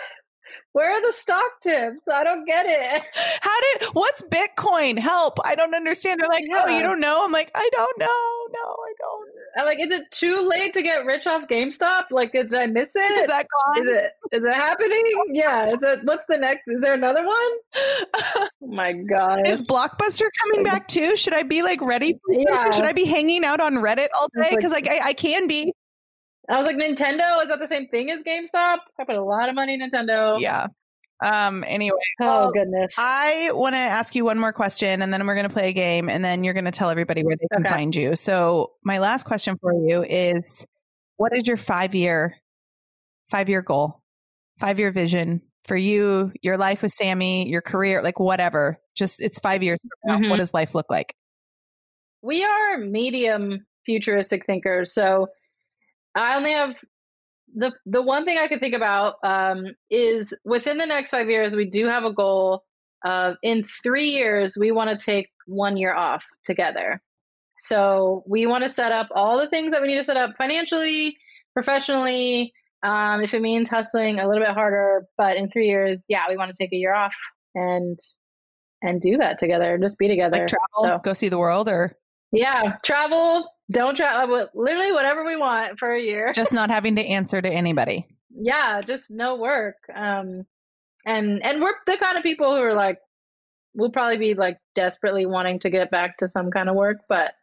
where are the stock tips? I don't get it. *laughs* How did what's Bitcoin? Help. I don't understand. They're like, yeah. oh, you don't know? I'm like, I don't know. No, I don't. I'm like, is it too late to get rich off GameStop? Like, did I miss it? Is that gone? Is it is it happening? Yeah. Is it what's the next is there another one? *laughs* oh my god. Is Blockbuster coming back too? Should I be like ready yeah. Should I be hanging out on Reddit all day? Because like, like I, I can be. I was like, Nintendo, is that the same thing as GameStop? I put a lot of money in Nintendo. Yeah. Um, anyway. Oh, well, goodness. I want to ask you one more question and then we're going to play a game and then you're going to tell everybody where they can okay. find you. So, my last question for you is what is your five year, five year goal, five year vision for you, your life with Sammy, your career, like whatever? Just it's five years mm-hmm. What does life look like? We are medium futuristic thinkers. So, I only have the the one thing I could think about um, is within the next five years, we do have a goal of in three years we want to take one year off together. So we want to set up all the things that we need to set up financially, professionally. Um, if it means hustling a little bit harder, but in three years, yeah, we want to take a year off and and do that together, just be together, like travel, so, go see the world, or yeah, travel, don't travel. Uh, literally whatever we want for a year. Just not having to answer to anybody. yeah, just no work. Um, And and we're the kind of people who are like we'll probably be like desperately wanting to get back to some kind of work, but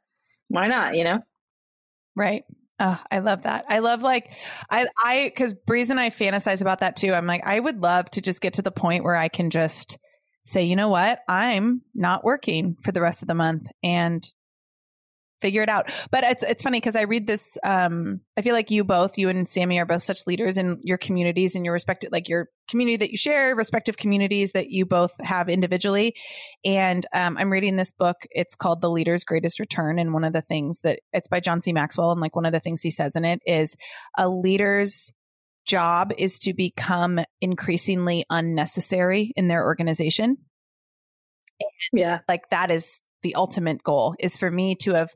why not, you know? Right. Oh, I love that. I love like I I because Breeze and I fantasize about that too. I'm like, I would love to just get to the point where I can just say, you know what, I'm not working for the rest of the month and figure it out. But it's it's funny because I read this. Um, I feel like you both, you and Sammy, are both such leaders in your communities and your respective, like your community that you share, respective communities that you both have individually. And um, I'm reading this book. It's called The Leader's Greatest Return, and one of the things that it's by John C. Maxwell, and like one of the things he says in it is a leader's job is to become increasingly unnecessary in their organization. Yeah. Like that is the ultimate goal is for me to have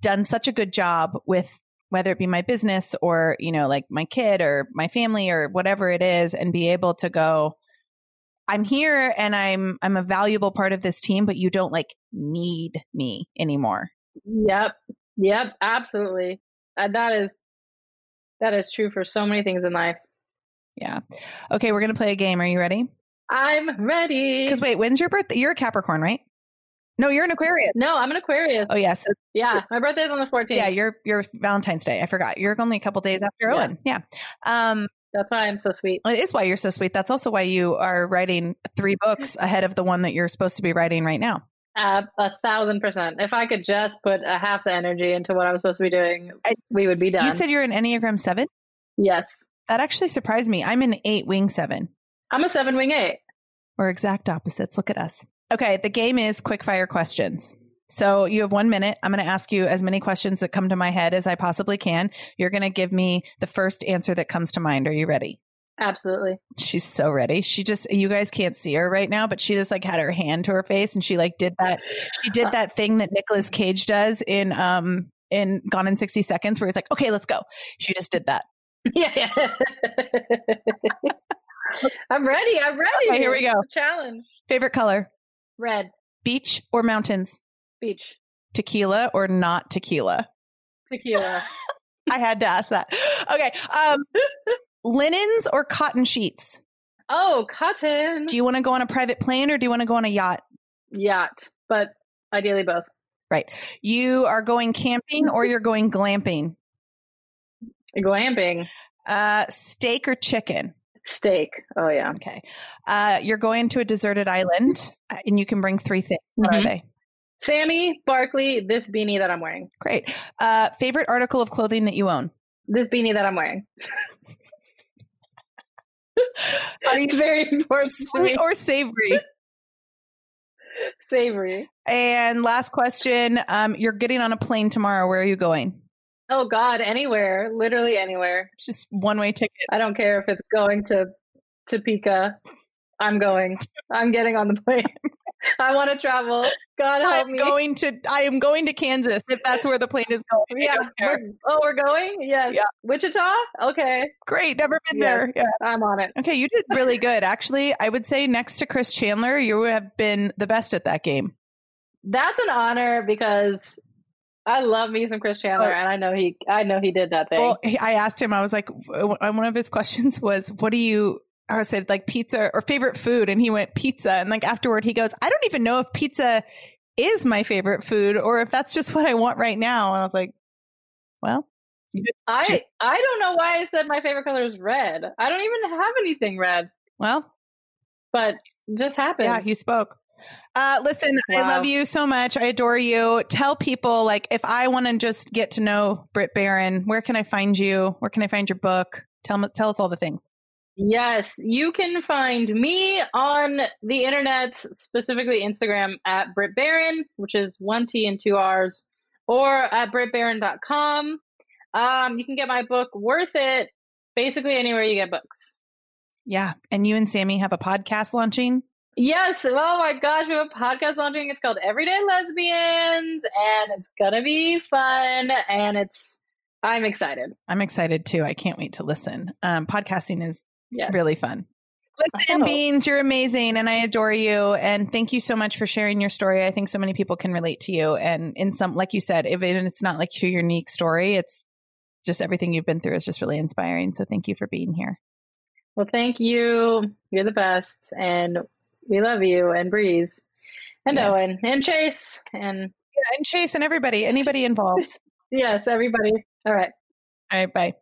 done such a good job with whether it be my business or you know like my kid or my family or whatever it is and be able to go i'm here and i'm i'm a valuable part of this team but you don't like need me anymore. Yep. Yep. Absolutely. Uh, that is that is true for so many things in life. Yeah. Okay we're gonna play a game. Are you ready? I'm ready. Because wait when's your birthday you're a capricorn right no, you're an Aquarius. No, I'm an Aquarius. Oh yes. Yeah, my birthday's on the 14th. Yeah, you're you're Valentine's Day. I forgot. You're only a couple days after yeah. Owen. Yeah. Um, that's why I'm so sweet. It is why you're so sweet. That's also why you are writing three books ahead of the one that you're supposed to be writing right now. Uh, a thousand percent. If I could just put a half the energy into what I was supposed to be doing, I, we would be done. You said you're an Enneagram seven. Yes. That actually surprised me. I'm an eight wing seven. I'm a seven wing eight. We're exact opposites. Look at us. Okay, the game is quick fire questions. So you have one minute. I'm going to ask you as many questions that come to my head as I possibly can. You're going to give me the first answer that comes to mind. Are you ready? Absolutely. She's so ready. She just you guys can't see her right now, but she just like had her hand to her face and she like did that she did that thing that Nicolas Cage does in um in Gone in 60 Seconds where he's like, "Okay, let's go." She just did that. *laughs* Yeah. yeah. *laughs* I'm ready. I'm ready. Okay, here we go. Challenge. Favorite color? Red. Beach or mountains? Beach. Tequila or not tequila? Tequila. *laughs* I had to ask that. Okay. Um, *laughs* linens or cotton sheets? Oh, cotton. Do you want to go on a private plane or do you want to go on a yacht? Yacht, but ideally both. Right. You are going camping or you're going glamping? *laughs* Glamping. Uh, steak or chicken? Steak. Oh yeah. Okay. Uh, you're going to a deserted island, uh, and you can bring three things. What mm-hmm. are they? Sammy, Barkley, this beanie that I'm wearing. Great. Uh, favorite article of clothing that you own? This beanie that I'm wearing. are you very important *laughs* sweet or savory? savory. And last question: um, You're getting on a plane tomorrow. Where are you going? Oh God, anywhere, literally anywhere. Just one way ticket. I don't care if it's going to Topeka. I'm going. I'm getting on the plane. *laughs* I want to travel. God help I'm me. going to. I am going to Kansas if that's where the plane is going. Yeah. We're, oh, we're going. Yes. Yeah. Wichita. Okay. Great. Never been yes, there. Yeah. I'm on it. Okay, you did really good. Actually, I would say next to Chris Chandler, you have been the best at that game. That's an honor because I love me some Chris Chandler, and I know he, I know he did that thing. Well, I asked him. I was like, one of his questions was, "What do you?" I said like pizza or favorite food, and he went pizza. And like afterward, he goes, "I don't even know if pizza is my favorite food, or if that's just what I want right now." And I was like, "Well." I I don't know why I said my favorite color is red. I don't even have anything red. Well, but just happened. Yeah, he spoke. Uh, listen, wow. I love you so much. I adore you. Tell people, like, if I want to just get to know Brit Barron, where can I find you? Where can I find your book? Tell me, tell us all the things. Yes, you can find me on the internet, specifically Instagram at Brit Barron, which is one T and two R's, or at BritBarron.com. Um, you can get my book, Worth It, basically anywhere you get books. Yeah. And you and Sammy have a podcast launching? Yes. Oh my gosh, we have a podcast launching. It's called Everyday Lesbians, and it's gonna be fun. And it's I'm excited. I'm excited too. I can't wait to listen. Um, podcasting is yes. really fun. Listen, Beans, you're amazing, and I adore you. And thank you so much for sharing your story. I think so many people can relate to you. And in some, like you said, if it's not like your unique story, it's just everything you've been through is just really inspiring. So thank you for being here. Well, thank you. You're the best. And we love you and Breeze and yeah. Owen and Chase and yeah, and Chase and everybody, anybody involved. *laughs* yes, everybody. All right. All right. Bye.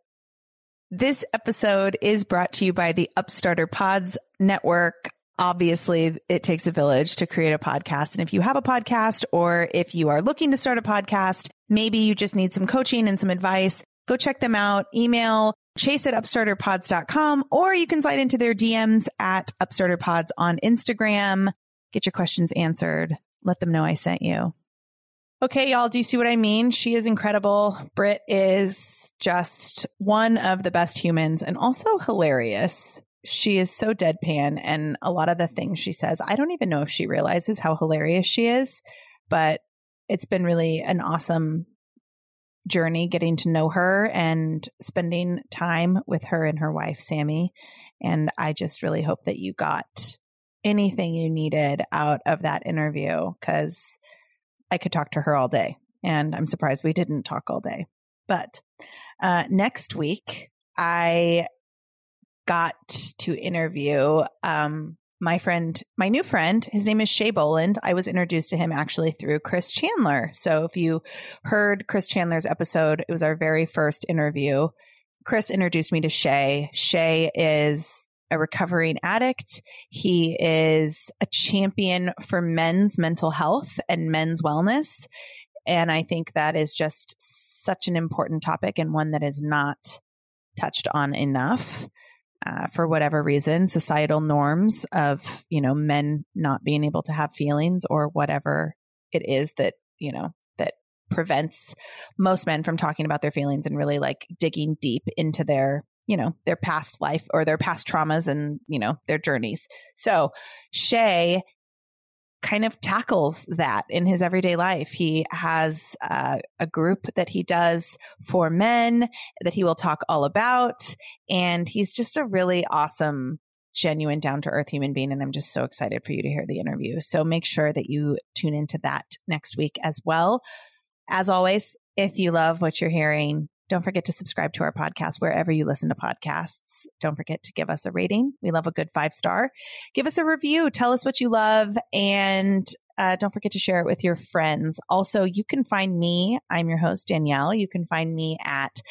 This episode is brought to you by the Upstarter Pods Network. Obviously, it takes a village to create a podcast. And if you have a podcast or if you are looking to start a podcast, maybe you just need some coaching and some advice, go check them out. Email chase at upstarterpods.com or you can slide into their DMs at upstarterpods on Instagram. Get your questions answered. Let them know I sent you. Okay, y'all, do you see what I mean? She is incredible. Brit is just one of the best humans and also hilarious. She is so deadpan, and a lot of the things she says, I don't even know if she realizes how hilarious she is, but it's been really an awesome journey getting to know her and spending time with her and her wife, Sammy. And I just really hope that you got anything you needed out of that interview because I could talk to her all day. And I'm surprised we didn't talk all day. But uh, next week, I got to interview um, my friend, my new friend. His name is Shay Boland. I was introduced to him actually through Chris Chandler. So if you heard Chris Chandler's episode, it was our very first interview. Chris introduced me to Shay. Shay is a recovering addict. He is a champion for men's mental health and men's wellness. And I think that is just such an important topic and one that is not touched on enough. Uh, for whatever reason, societal norms of, you know, men not being able to have feelings or whatever it is that, you know, that prevents most men from talking about their feelings and really like digging deep into their you know, their past life or their past traumas and, you know, their journeys. So Shay kind of tackles that in his everyday life. He has uh, a group that he does for men that he will talk all about. And he's just a really awesome, genuine, down to earth human being. And I'm just so excited for you to hear the interview. So make sure that you tune into that next week as well. As always, if you love what you're hearing, don't forget to subscribe to our podcast wherever you listen to podcasts. Don't forget to give us a rating. We love a good five star. Give us a review. Tell us what you love. And uh, don't forget to share it with your friends. Also, you can find me. I'm your host, Danielle. You can find me at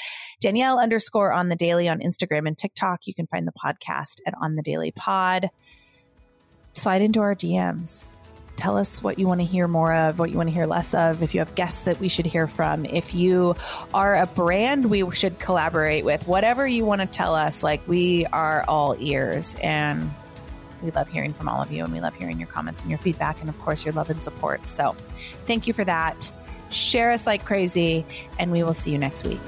Danielle underscore on the daily on Instagram and TikTok. You can find the podcast at On the Daily Pod. Slide into our DMs Tell us what you want to hear more of, what you want to hear less of. If you have guests that we should hear from, if you are a brand we should collaborate with, whatever you want to tell us, like we are all ears and we love hearing from all of you and we love hearing your comments and your feedback and of course your love and support. So thank you for that. Share us like crazy and we will see you next week.